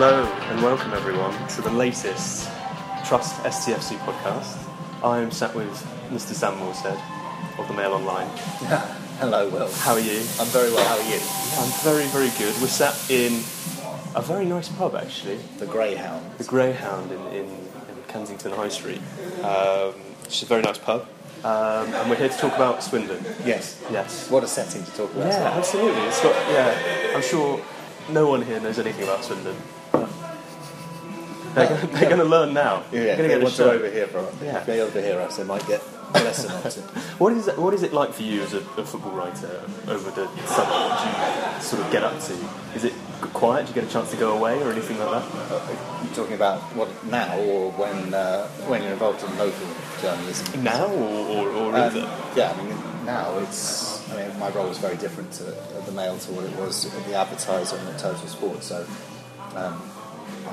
Hello and welcome everyone to the latest Trust STFC podcast. I am sat with Mr. Sam Morshead of the Mail Online. Hello, Will. How are you? I'm very well. How are you? I'm very, very good. We're sat in a very nice pub actually, The Greyhound. the Greyhound in, in, in Kensington High Street. Um, it's a very nice pub. Um, and we're here to talk about Swindon. Yes. Yes. What a setting to talk about. Yeah, absolutely. It's got, yeah, I'm sure no one here knows anything about Swindon. They're, going to learn now. Yeah, They're gonna get a show. overhear from Yeah. If they overhear us, they might get a lesson on it. What is it, what is it like for you as a, a football writer over the summer? What do you sort of get up to? Is it quiet? Do you get a chance to go away or anything like that? You're talking about what now or when uh, when you're involved in local journalism? Now or, or, or Um, either? yeah, I mean, now it's. I mean, my role is very different to at the Mail to what it was at the Advertiser and at Total Sport. So um,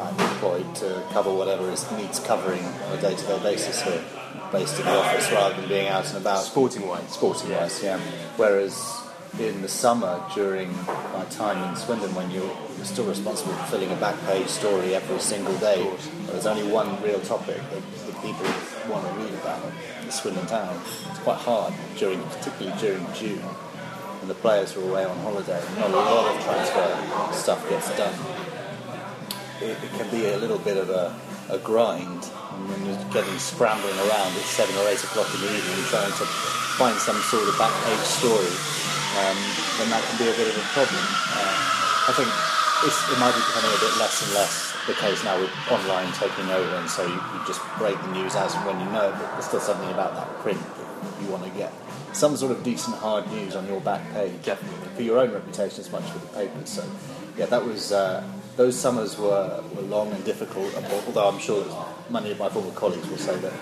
I'm employed to cover whatever is needs covering on a day-to-day basis here, based in the office rather than being out and about. Sporting wise. sporting wise, yeah. Whereas in the summer, during my time in Swindon, when you're still responsible for filling a back page story every single day, there's only one real topic that, that people want to read about, the Swindon town. It's quite hard during, particularly during June, when the players are away on holiday. Not a lot of transfer stuff gets done it, it can be a little bit of a, a grind when you're getting scrambling around at seven or eight o'clock in the evening trying to find some sort of back page story, um, then that can be a bit of a problem. Uh, I think it's, it might be becoming a bit less and less the case now with online taking over, and so you, you just break the news as and when you know it, but there's still something about that print that you want to get. Some sort of decent hard news on your back page Definitely. for your own reputation as much as for the papers. So, yeah, that was uh, those summers were, were long and difficult. Although I'm sure many of my former colleagues will say that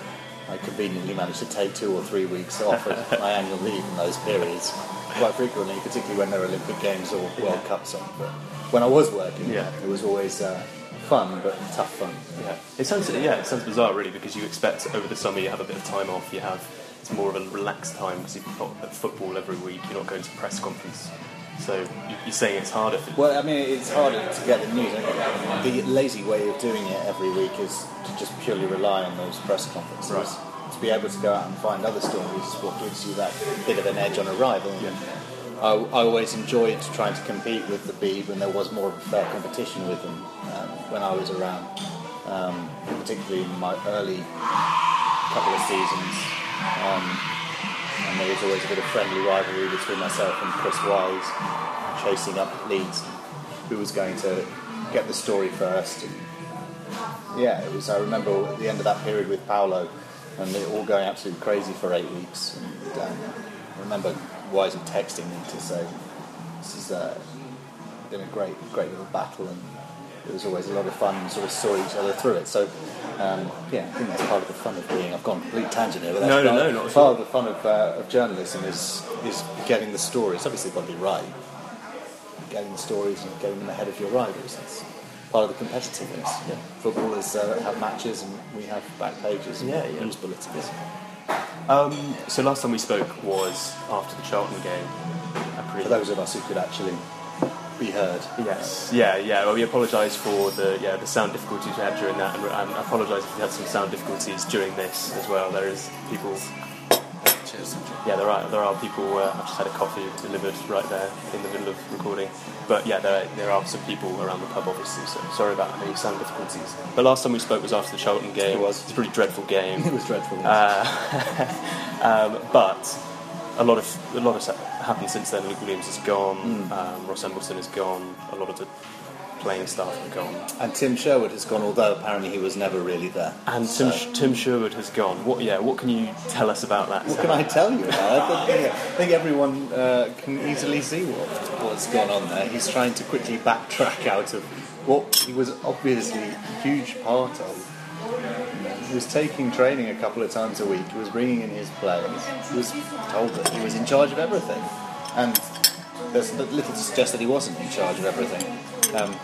I conveniently managed to take two or three weeks off of my annual leave in those periods quite frequently, particularly when there were Olympic Games or World Cups on. But when I was working, Yeah. it was always uh, fun but tough fun. Yeah, it sounds yeah, it sounds bizarre really because you expect over the summer you have a bit of time off. You have it's more of a relaxed time because you've got football every week. You're not going to press conference, so you- you're saying it's harder. For, Well, I mean, it's harder to get the news. The lazy way of doing it every week is to just purely rely on those press conferences. Right. To be able to go out and find other stories is what gives you that bit of an edge on arrival. I, I always enjoyed trying to compete with the Beeb when there was more of a fair competition with them um, when I was around, um, particularly in my early couple of seasons. Um, and there was always a bit of friendly rivalry between myself and Chris Wise, chasing up leads, who was going to get the story first. And yeah, it was. I remember at the end of that period with Paolo, and they all going absolutely crazy for eight weeks. And um, I remember Wise texting me to say, "This has uh, been a great, great little battle," and it was always a lot of fun. and Sort of saw each other through it. So. Um, yeah, I think that's part of the fun of being. I've gone complete tangent here, but that's No, no, part, no, not part of the fun of, uh, of journalism is is getting the stories. Obviously, got to be right. Getting the stories and getting them ahead of your rivals. That's part of the competitiveness. Yeah. Footballers uh, have matches, and we have back pages and Yeah, yeah. news bulletins. um, so last time we spoke was after the Charlton game. I For those of us who could actually be heard. Yes, yeah, yeah. Well, we apologise for the yeah the sound difficulties we had during that, and, I apologise if we had some sound difficulties during this as well. There is people. Cheers. Yeah, there are there are people. Uh, I've just had a coffee delivered right there in the middle of recording. But yeah, there there are some people around the pub, obviously. So sorry about any sound difficulties. The last time we spoke was after the Charlton game. It was. It's a pretty dreadful game. It was dreadful. um, but a lot of a lot has happened since then. Luke Williams is gone. Hmm. Um, Ross Embleton is gone. A lot of the playing staff are gone. and Tim Sherwood has gone, although apparently he was never really there. And Tim, So- Tim Sherwood has gone. What? Yeah. What can you tell us about that? What can I tell you about? I think, I think everyone uh, can easily see what, what's gone on there. He's trying to quickly backtrack out of what he was obviously a huge part of. He was taking training a couple of times a week. Was bringing in his players. Was told that he was in charge of everything, and there's little to suggest that he wasn't in charge of everything. Um,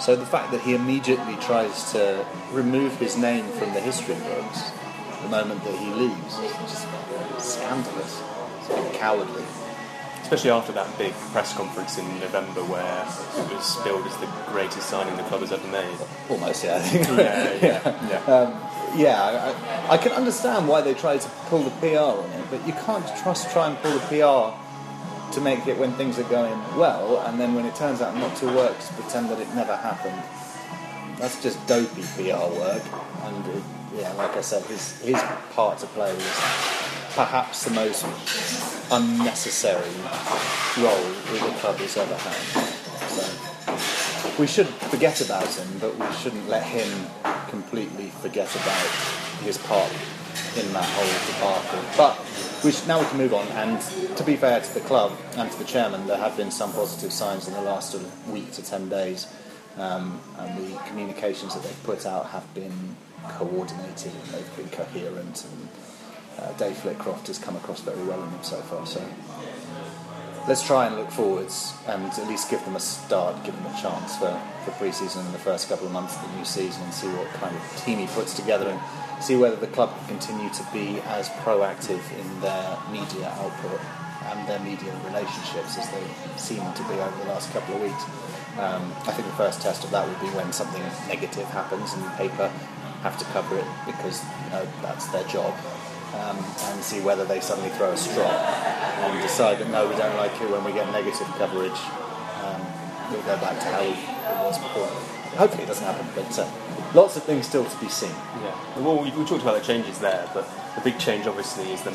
so the fact that he immediately tries to remove his name from the history books the moment that he leaves is just scandalous. It's a bit cowardly. especially after that big press conference in November where it was billed as the greatest signing the club has ever made. Almost, yeah. I think. Yeah, yeah, yeah. Um, yeah, I, I can understand why they tried to pull the PR on it, but you can't trust try and pull the PR to make it when things are going well, and then when it turns out not to work, to pretend that it never happened. That's just dopey PR work, and it, yeah, like I said, his his part to play was perhaps the most unnecessary role that the club has ever had. So we should forget about him, but we shouldn't let him completely forget about his part in that whole debacle. But we should, now we can move on. And to be fair to the club and to the chairman, there have been some positive signs in the last sort of week to ten days, um, and the communications that they've put out have been coordinated and they've been coherent. And uh, Dave Flitcroft has come across very well in them so far. So let's try and look forwards and at least give them a start, give them a chance for, for pre-season in the first couple of months of the new season and see what kind of team he puts together and see whether the club can continue to be as proactive in their media output and their media relationships as they seem to be over the last couple of weeks. Um, I think the first test of that would be when something negative happens and the paper have to cover it because you know that's their job um, and see whether they suddenly throw a straw and decide that no, we don't like it when we get negative coverage. Um, we'll go back to how it was before. Hopefully, it doesn't happen, but uh, lots of things still to be seen. Yeah. Well, we, we talked about the changes there, but the big change obviously is that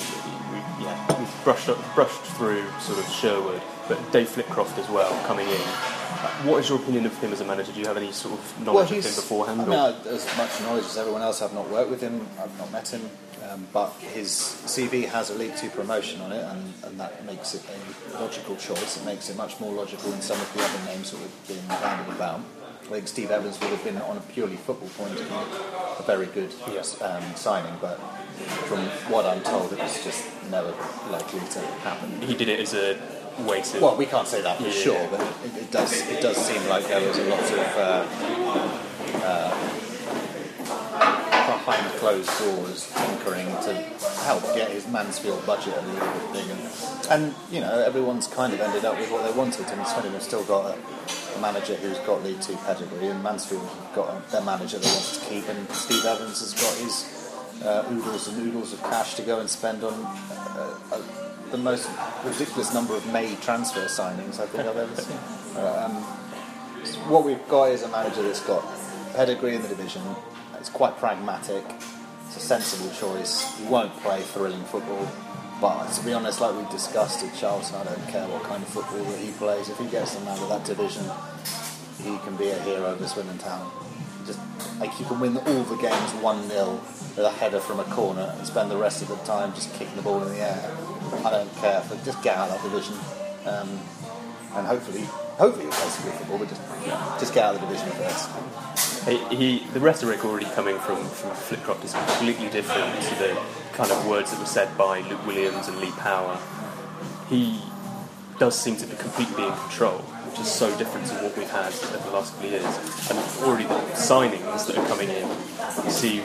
we, yeah, we've brushed, up, brushed through sort of Sherwood, but Dave Flitcroft as well coming in. What is your opinion of him as a manager? Do you have any sort of knowledge of him beforehand? I mean, I- as much knowledge as everyone else. I've not worked with him. I've not met him. Um, but his CV has a League Two promotion on it, and, and that makes it a logical choice. It makes it much more logical than some of the other names that we've been bandied about. I think Steve Evans would have been, on a purely football point of view, a very good Yes. um, signing. But from what I'm told, it was just never likely to happen. he did it as a way to. Well, we can't say that for Yeah. sure, but it, it does it does seem like there was a lot of uh, uh, behind closed doors tinkering to help get his Mansfield budget a little bit bigger. And you know, everyone's kind of ended up with what they wanted. And Swindon have still got a, a manager who's got League Two pedigree, and Mansfield got a, their manager they want to keep, and Steve Evans has got his uh, oodles and oodles of cash to go and spend on. Uh, uh, the most ridiculous number of May transfer signings I think I've ever seen. Um, what we've got is a manager that's got pedigree in the division. It's quite pragmatic. It's a sensible choice. He won't play thrilling football, but to be honest, like we discussed at Charlton, I don't care what kind of football that he plays. If he gets them out of that division, he can be a hero for Swindon Town. Just like you can win all the games one 0 with a header from a corner and spend the rest of the time just kicking the ball in the air. I don't care. But just get out of that division, um, and hopefully, hopefully you'll play some good football. But just just get out of the division first. He, he, the rhetoric already coming from, from Flitcroft is completely different to the kind of words that were said by Luke Williams and Lee Power. He does seem to be completely in control, which is so different to what we've had over the last couple of years. And already the signings that are coming in seem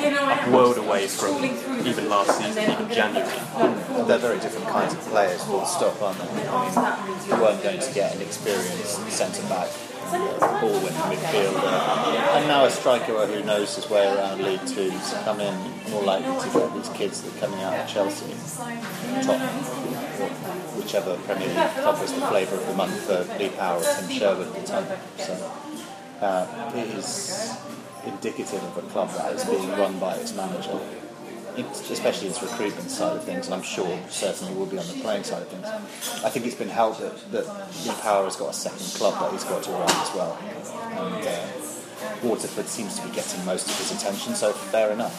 a world away from even last season, even January. Mm. They're very different kinds of players, full stop, aren't they? I mean, you weren't going to get an experienced centre back, ball winning midfielder, and now a striker who knows his way around League Two to come in more likely to get these kids that are coming out of Chelsea, or whichever Premier League club was the flavour of the month for Lee Power or Tim Sherwood at the time. So uh, it is indicative of a club that is being run by its manager, especially its recruitment side of things, and I'm sure certainly will be on the playing side of things. I think it's been helped that, that Lee Power has got a second club that he's got to run as well. And uh, Waterford seems to be getting most of his attention, so fair enough.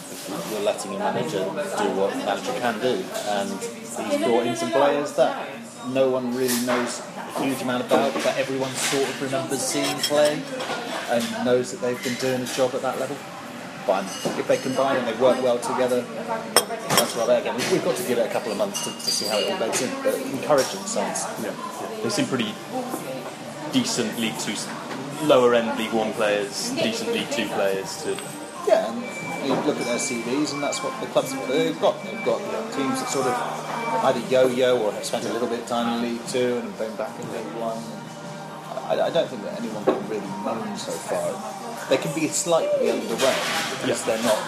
You're letting a manager do what a manager can do, and he's brought in some players that no one really knows a huge amount about, that everyone sort of remembers seeing play and knows that they've been doing a job at that level. Fine. If they combine and they work well together, that's what they're again. We've got to give it a couple of months to, to see how it all beds in, but encouraging signs. Yeah, yeah. They seem pretty decent League Two, lower end League One players, decent League Two players to Yeah, and you look at their CVs, and that's what the clubs they've got. They've got teams that sort of either yo-yo or have spent a little bit of time in League Two and have been back in League One. I, I don't think that anyone can really moan so far. They can be slightly underwhelmed because they're not,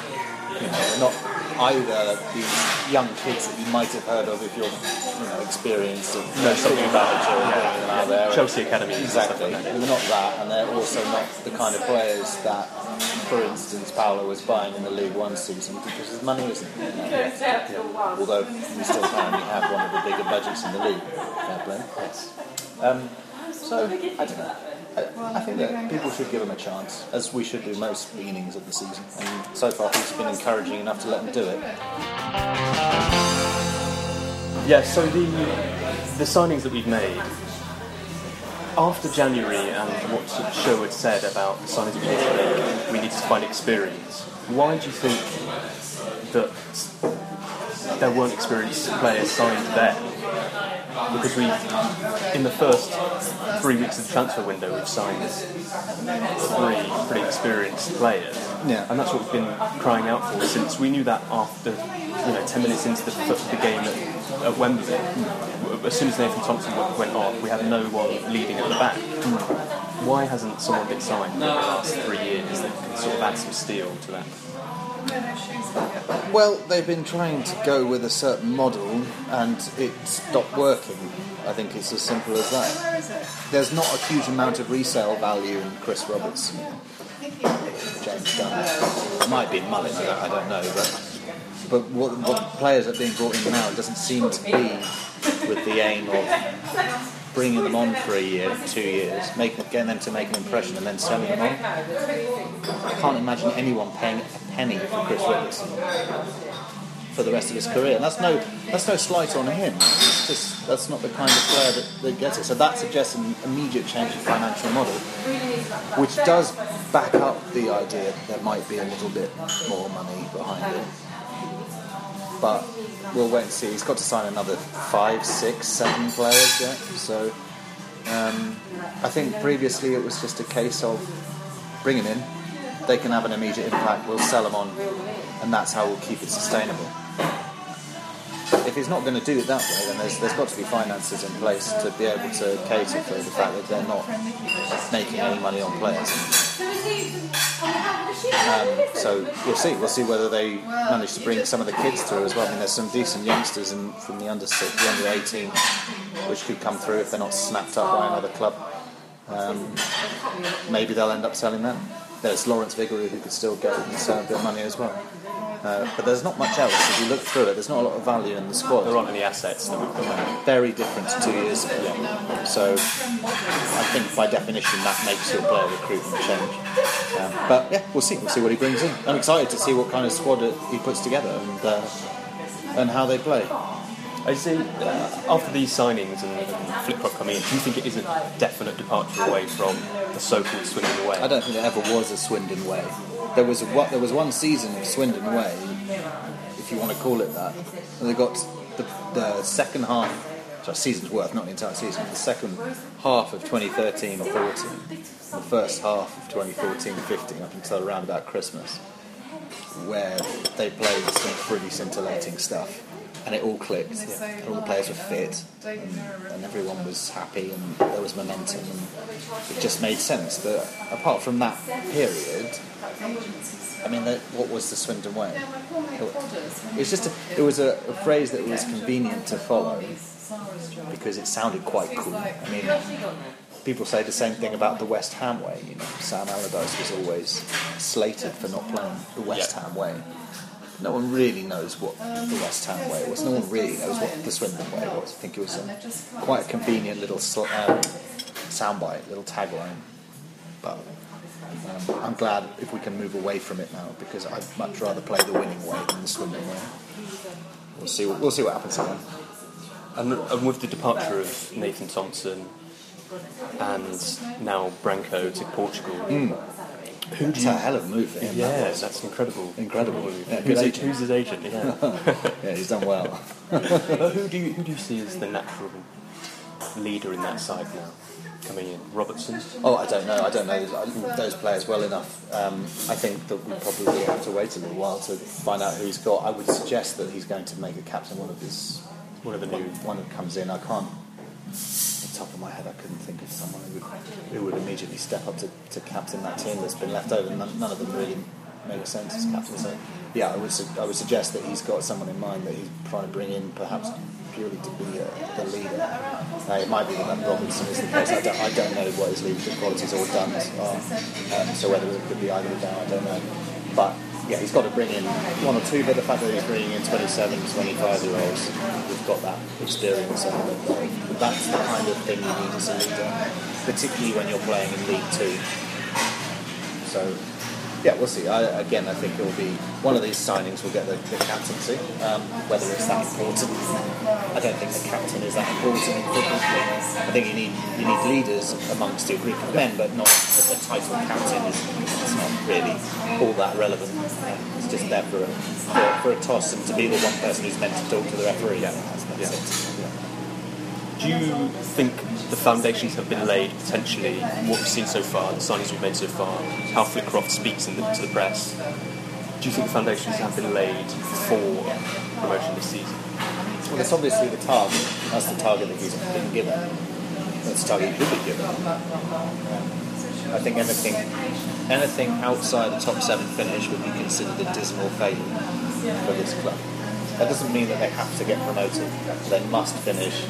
you know, not either these young kids that you might have heard of if you're, you know, experienced and Know something about it, or yeah. anything out there. Chelsea Academy and stuff Exactly. like. They're not that, and they're also not the kind of players that, for instance, Paolo was buying in the League One season because his money isn't there. Although we still currently have one of the bigger budgets in the league. Fair play. Yes. Um, so, I don't know. I, I think that people should give him a chance, as we should do most beginnings of the season. And so far, he's been encouraging enough to let them do it. Yeah, so the the signings that we've made after January and what Sherwood said about the signings that we need to make, we need to find experience. Why do you think that there weren't experienced players signed then? Because we, in the first three weeks of the transfer window, we've signed three pretty experienced players. Yeah. And that's what we've been crying out for since we knew that after, you know, 10 minutes into the, the game at, at Wembley. Mm. As soon as Nathan Thompson went off, we had no one leading at the back. Mm. Why hasn't someone been signed in the last three years that can sort of add some steel to that? Well, they've been trying to go with a certain model and it stopped working. I think it's as simple as that. There's not a huge amount of resale value in Chris Robertson. James Dunn. It might be in Mullin, I don't, know. But, but what, what players are being brought in now doesn't seem to be with the aim of bringing them on for a year, two years, make, getting them to make an impression and then selling them on. I can't imagine anyone paying penny for Chris Robertson for the rest of his career. And that's no that's no slight on him. It's just that's not the kind of player that, that gets it. So that suggests an immediate change of financial model, which does back up the idea that there might be a little bit more money behind it. But we'll wait and see. He's got to sign another five, six, seven players yet. So um, I think previously it was just a case of bring him in, they can have an immediate impact, we'll sell them on, and that's how we'll keep it sustainable. If he's not going to do it that way, then there's, there's got to be finances in place to be able to cater for the fact that they're not making any money on players. Um, so we'll see. We'll see whether they manage to bring some of the kids through as well. I mean, there's some decent youngsters in, from the under six, the under 18, which could come through if they're not snapped up by another club. Um, maybe they'll end up selling them. There's Lawrence Vigouroux who could still go and sell a bit of money as well. Uh, but there's not much else. If you look through it, there's not a lot of value in the squad. There aren't any assets that we've got. Very different to two years ago. So I think by definition that makes your player recruitment change. Um, but yeah, we'll see. We'll see what he brings in. I'm excited to see what kind of squad it- he puts together and uh, and how they play. I see. Uh, after these signings and, Flitcroft coming in, do you think it is a definite departure away from the so-called Swindon way? I don't think there ever was a Swindon way. There was what there was one season of Swindon way, if you want to call it that. And they got the, the second half. Sorry, season's worth, not the entire season. The second half of 2013 or 14, the first half of 2014-15 up until around about Christmas, where they played some pretty scintillating stuff. And it all clicked. And all the players were fit, and, and everyone was happy, and there was momentum, and it just made sense. But apart from that period, I mean, that, what was the Swindon way? It was just a, it was a, a phrase that was convenient to follow because it sounded quite cool. I mean, people say the same thing about the West Ham way. You know, Sam Allardyce was always slated for not playing the West Yeah. Ham way. No one really knows what the West Ham way was. No one really knows what the Swindon way was. I think it was a, quite a convenient little sl- um, soundbite, little tagline. But um, I'm glad if we can move away from it now because I'd much rather play the winning way than the Swindon way. We'll see. We'll see what happens again. And, and with the departure of Nathan Thompson and now Branco to Portugal, who It's you? a hell of a move. Yeah, that was. that's incredible. Incredible. Yeah, who's, agent. who's his agent? Yeah. yeah, he's done well. but who do you who do you see as the natural leader in that side now coming in? Robertson? Oh, I don't know. I don't know those, those players well enough. Um, I think that we probably have to wait a little while to find out who he's got. I would suggest that he's going to make a captain one of his One of the new. one that comes in. I can't. The top of my head, I couldn't think of someone who would, who would immediately step up to, to captain that team that's been left over. None, none of them really make sense as captain. So, yeah, I would su- I would suggest that he's got someone in mind that he's trying to bring in, perhaps purely to be uh, the leader. It might be that Robinson is the case. I don't, I don't know what his leadership qualities or done are. Um, so whether it could be either of them, I don't know. But yeah, he's got to bring in one or two, but the fact that he's bringing in 27, 25 year olds who've got that experience, and that's the kind of thing you need as a leader, particularly when you're playing in League Two. So, yeah, we'll see. I, again, I think it will be one of these signings will get the, the captaincy. Um, whether it's that important, I don't think the captain is that important in football. I think you need you need leaders amongst your group of men, but not the title captain is it's not really all that relevant. It's just there for a, for, for a toss and to be the one person who's meant to talk to the referee. Yeah, that's, that's Yeah. it. Do you think the foundations have been laid potentially? What we've seen so far, the signings we've made so far, how Flitcroft speaks the, to the press. Do you think the foundations have been laid for promotion this season? Well, it's obviously the target. That's the target that he's been given. That's the target he should be given. I think anything, anything outside the top seven finish would be considered a dismal failure for this club. That doesn't mean that they have to get promoted. They must finish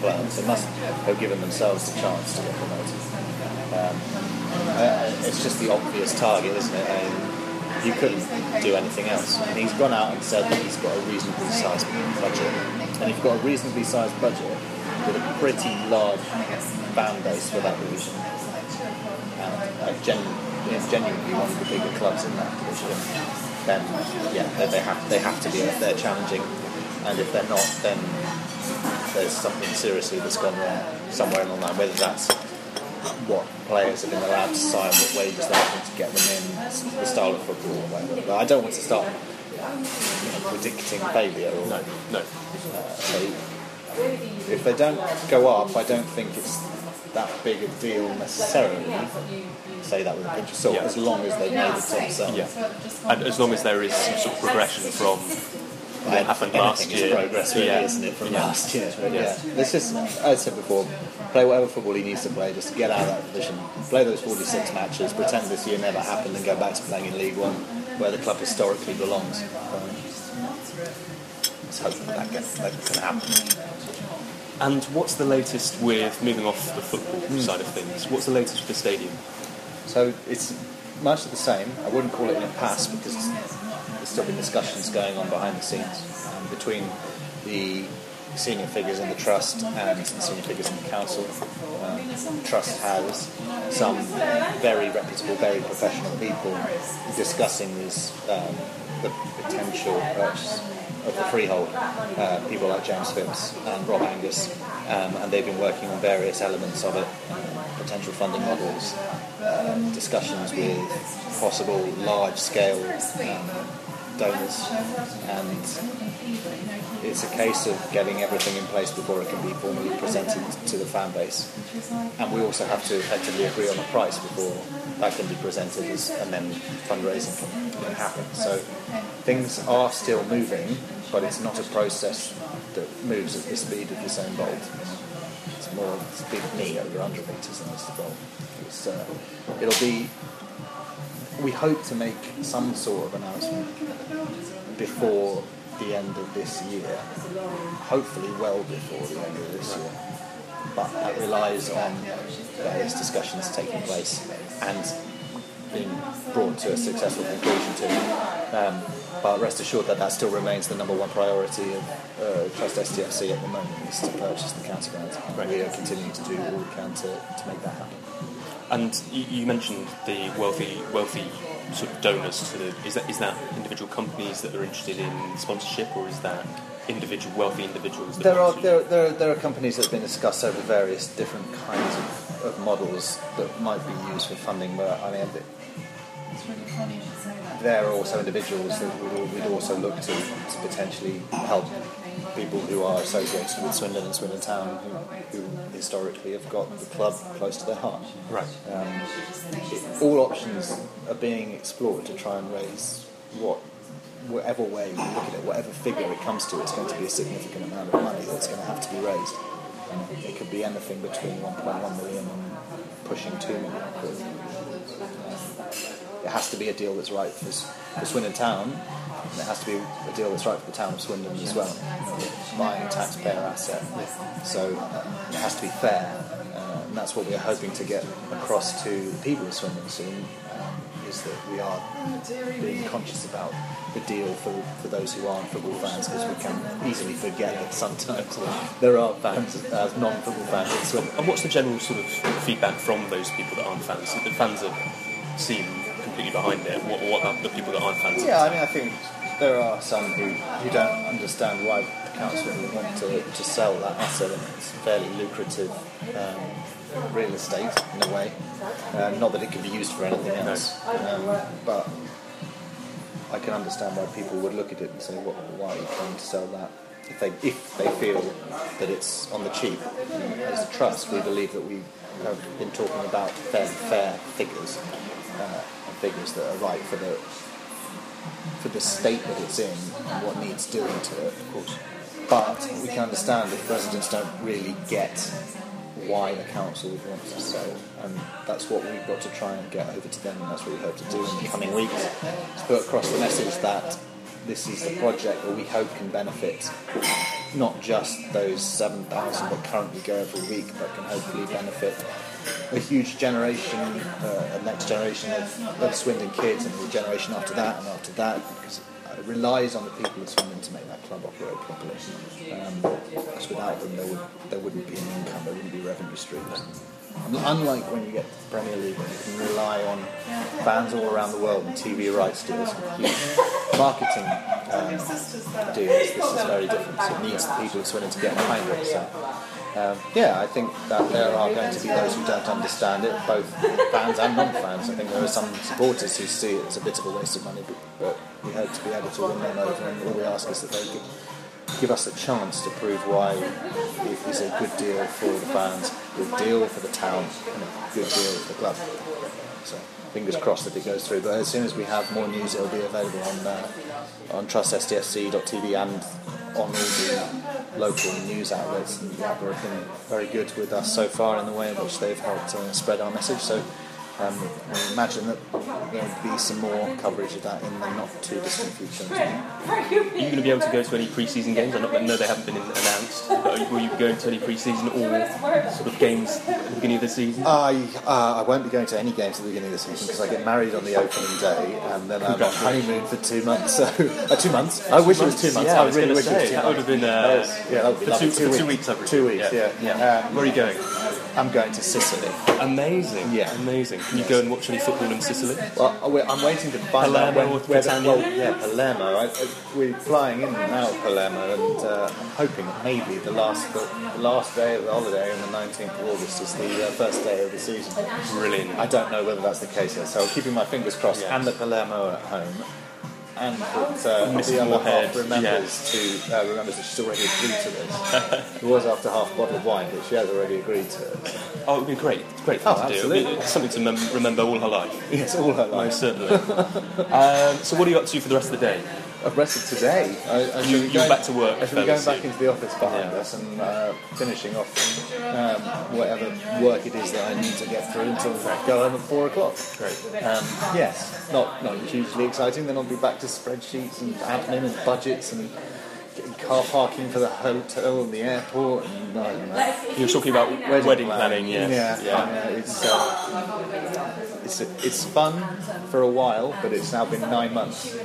playoffs. They must have given themselves the chance to get promoted. Um, uh, it's just the obvious target, isn't it? And you couldn't do anything else. And he's gone out and said that he's got a reasonably sized budget. And if you've got a reasonably sized budget with a pretty large fan base for that. And uh, yeah, genuinely one of the bigger clubs in that division. Then, yeah, they, they have they have to be if they're challenging, and if they're not, then there's something seriously that's gone wrong somewhere along the line. Whether that's what players have been allowed to sign, what wages they're having to get them in, the style of football, or whatever. But I don't want to start you know, predicting failure. Or, No, no. Uh, so if they don't go up, I don't think it's that big a deal necessarily. Say that with a pinch of salt, Yeah. as long as they've made the top seven. Yeah. And as long as there is some sort of progression from what And happened anything last is year. progress, really, yeah. isn't it, from Yeah. last year? Yeah. Yeah. Let's just, as I said before, play whatever football he needs to play, just get out of that position, play those 46 matches, pretend this year never happened, and go back to playing in League One, where the club historically belongs. Um, let's hope that that can, that can happen. And what's the latest with moving off the football side of things? What's the latest with the stadium? So it's much of the same. I wouldn't call it an impasse because there's still been discussions going on behind the scenes um, between the senior figures in the trust and the senior figures in the council. Um, the trust has some very reputable, very professional people discussing this, um, the potential purchase of the freehold. Uh, people like James Phipps and Rob Angus, um, and they've been working on various elements of it, uh, potential funding models, um, discussions with possible large-scale um, donors, and it's a case of getting everything in place before it can be formally presented to the fan base. And we also have to effectively agree on a price before that can be presented as, and then fundraising can, can happen. So things are still moving, but it's not a process that moves at the speed of Usain Bolt. It's more speed of me over 100 metres than Mr. Bolt. Uh, it'll be. We hope to make some sort of announcement before the end of this year, hopefully well before the end of this year. But that relies on various discussions taking place and being brought to a successful conclusion to. Um, but rest assured that that still remains the number one priority of uh, Trust STFC at the moment is to purchase the county ground. We are continuing to do all we can to, to make that happen. And you, you mentioned the wealthy, wealthy sort of donors to the. Is that is that individual companies that are interested in sponsorship, or is that individual wealthy individuals? That There are, to- there, there, are, there are companies that have been discussed over various different kinds of, of models that might be used for funding, but I mean, th- there are also individuals that we'd, we'd also look to, to potentially help people who are associated with Swindon and Swindon Town, who, who historically have got the club close to their heart. Right. Um, all options are being explored to try and raise what, whatever way you look at it, whatever figure it comes to, it's going to be a significant amount of money that's going to have to be raised. It could be anything between 1.1 million and pushing 2 million quid. It has to be a deal that's right for, for Swindon Town, and it has to be a deal that's right for the town of Swindon as well. Buying a taxpayer asset, so uh, it has to be fair, uh, and that's what we're hoping to get across to the people of Swindon soon. Um, is that we are being conscious about the deal for, for those who aren't football fans because we can easily forget that sometimes there are fans, as non-football fans in Swindon. And what's the general sort of feedback from those people that aren't fans? The fans are seem completely behind it. What, what about the people that aren't fans? Yeah, I mean, I think there are some who, who don't understand why the council would want to, to sell that asset. and It's fairly lucrative um, real estate in a way. Um, not that it could be used for anything else, um, but I can understand why people would look at it and say, what, why are you trying to sell that? If they, if they feel that it's on the cheap, as a trust, we believe that we have been talking about fairly fair figures, uh, figures that are right for the for the state that it's in and what needs doing to it, of course. But we can understand if residents don't really get why the council would want to sell, and that's what we've got to try and get over to them, and that's what we hope to do in the coming weeks. To put across the message that this is the project that we hope can benefit not just those 7,000 that currently go every week, but can hopefully benefit a huge generation, uh, a next generation of, of Swindon kids, and the generation after that, and after that, because it relies on the people of Swindon to make that club operate properly. Um, because without them, there, would, there wouldn't be an income, there wouldn't be revenue streams. Unlike when you get the Premier League, you can rely on fans all around the world and TV rights deals and marketing um, deals, this is very different. So it needs the people of Swindon to get behind it. So, um, yeah, I think that there are going to be those who don't understand it, both fans and non-fans. I think there are some supporters who see it as a bit of a waste of money, but, we hope to be able to win them over, and all we ask is that they give, give us a chance to prove why it is a good deal for the fans, a good deal for the town, and a good deal for the club. So fingers crossed that it goes through. But as soon as we have more news, it'll be available on uh, on trustsdsc.tv and on all the local news outlets. And they've been very good with us so far in the way in which they've helped uh, spread our message. So. Um, I imagine that there'll be some more coverage of that in the not too distant future. Are you going to be able to go to any pre-season games? I know I know they haven't been announced, but are you- will you be going to any pre-season or sort of games at the beginning of the season? I uh, I won't be going to any games at the beginning of the season because I get married on the opening day and then I'm on Congratulations. honeymoon for two months. So uh, two months. I wish it was two months. Yeah, I I was really gonna wish it was say, two that months. would have been, uh, was- yeah, that would be for lovely. two- for two weeks, I. Two weeks. Yeah. Yeah. Yeah. Um, Where are you going? I'm going to Sicily. Amazing. Yeah. Amazing. Can you go and watch any football in Sicily? Well, I'm waiting to find out Palermo when, or where Catania? well, yeah, Palermo. I, I, we're flying in and out of Palermo, and uh, I'm hoping maybe the last the, the last day of the holiday on the 19th of August is the uh, first day of the season. Brilliant. I don't know whether that's the case yet, so I'm keeping my fingers crossed. Yeah. And the Palermo at home, and that uh, Mrs. the other Moorhead, half remembers to uh, remembers that she's already agreed to this. it was after half a bottle of wine, but she has already agreed to it. Oh, it would be great. It's great thing Oh, to do. It's something to mem- remember all her life. Yes, all her life. Most certainly. um, so, what are you up to for the rest of the day? Of today, I, I you, you're back to work I shall be going back into the office behind Yeah. us and uh, finishing off um, whatever work it is that I need to get through until I go home at four o'clock. Great. Um, yes, not not hugely exciting. Then I'll be back to spreadsheets and admin and budgets and getting car parking for the hotel and the airport and I don't know. You were talking about wedding, planning, yes. Yeah, yeah. It's uh, it's it's fun for a while, but it's now been nine months.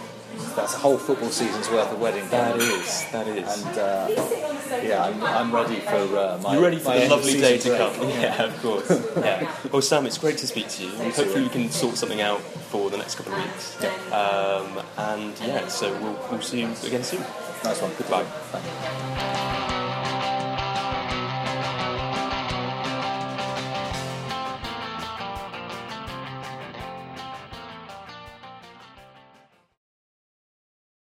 That's a whole football season's worth of wedding That planning. is, that is. And uh, yeah, I'm, I'm ready for uh, my. You're ready for my the lovely day to season come. break. Yeah, of course. Yeah. Well, Sam, it's great to speak to you. Hopefully, we can sort something out for the next couple of weeks. Um, and yeah, so we'll, we'll see you again soon. Nice one. Goodbye. Bye.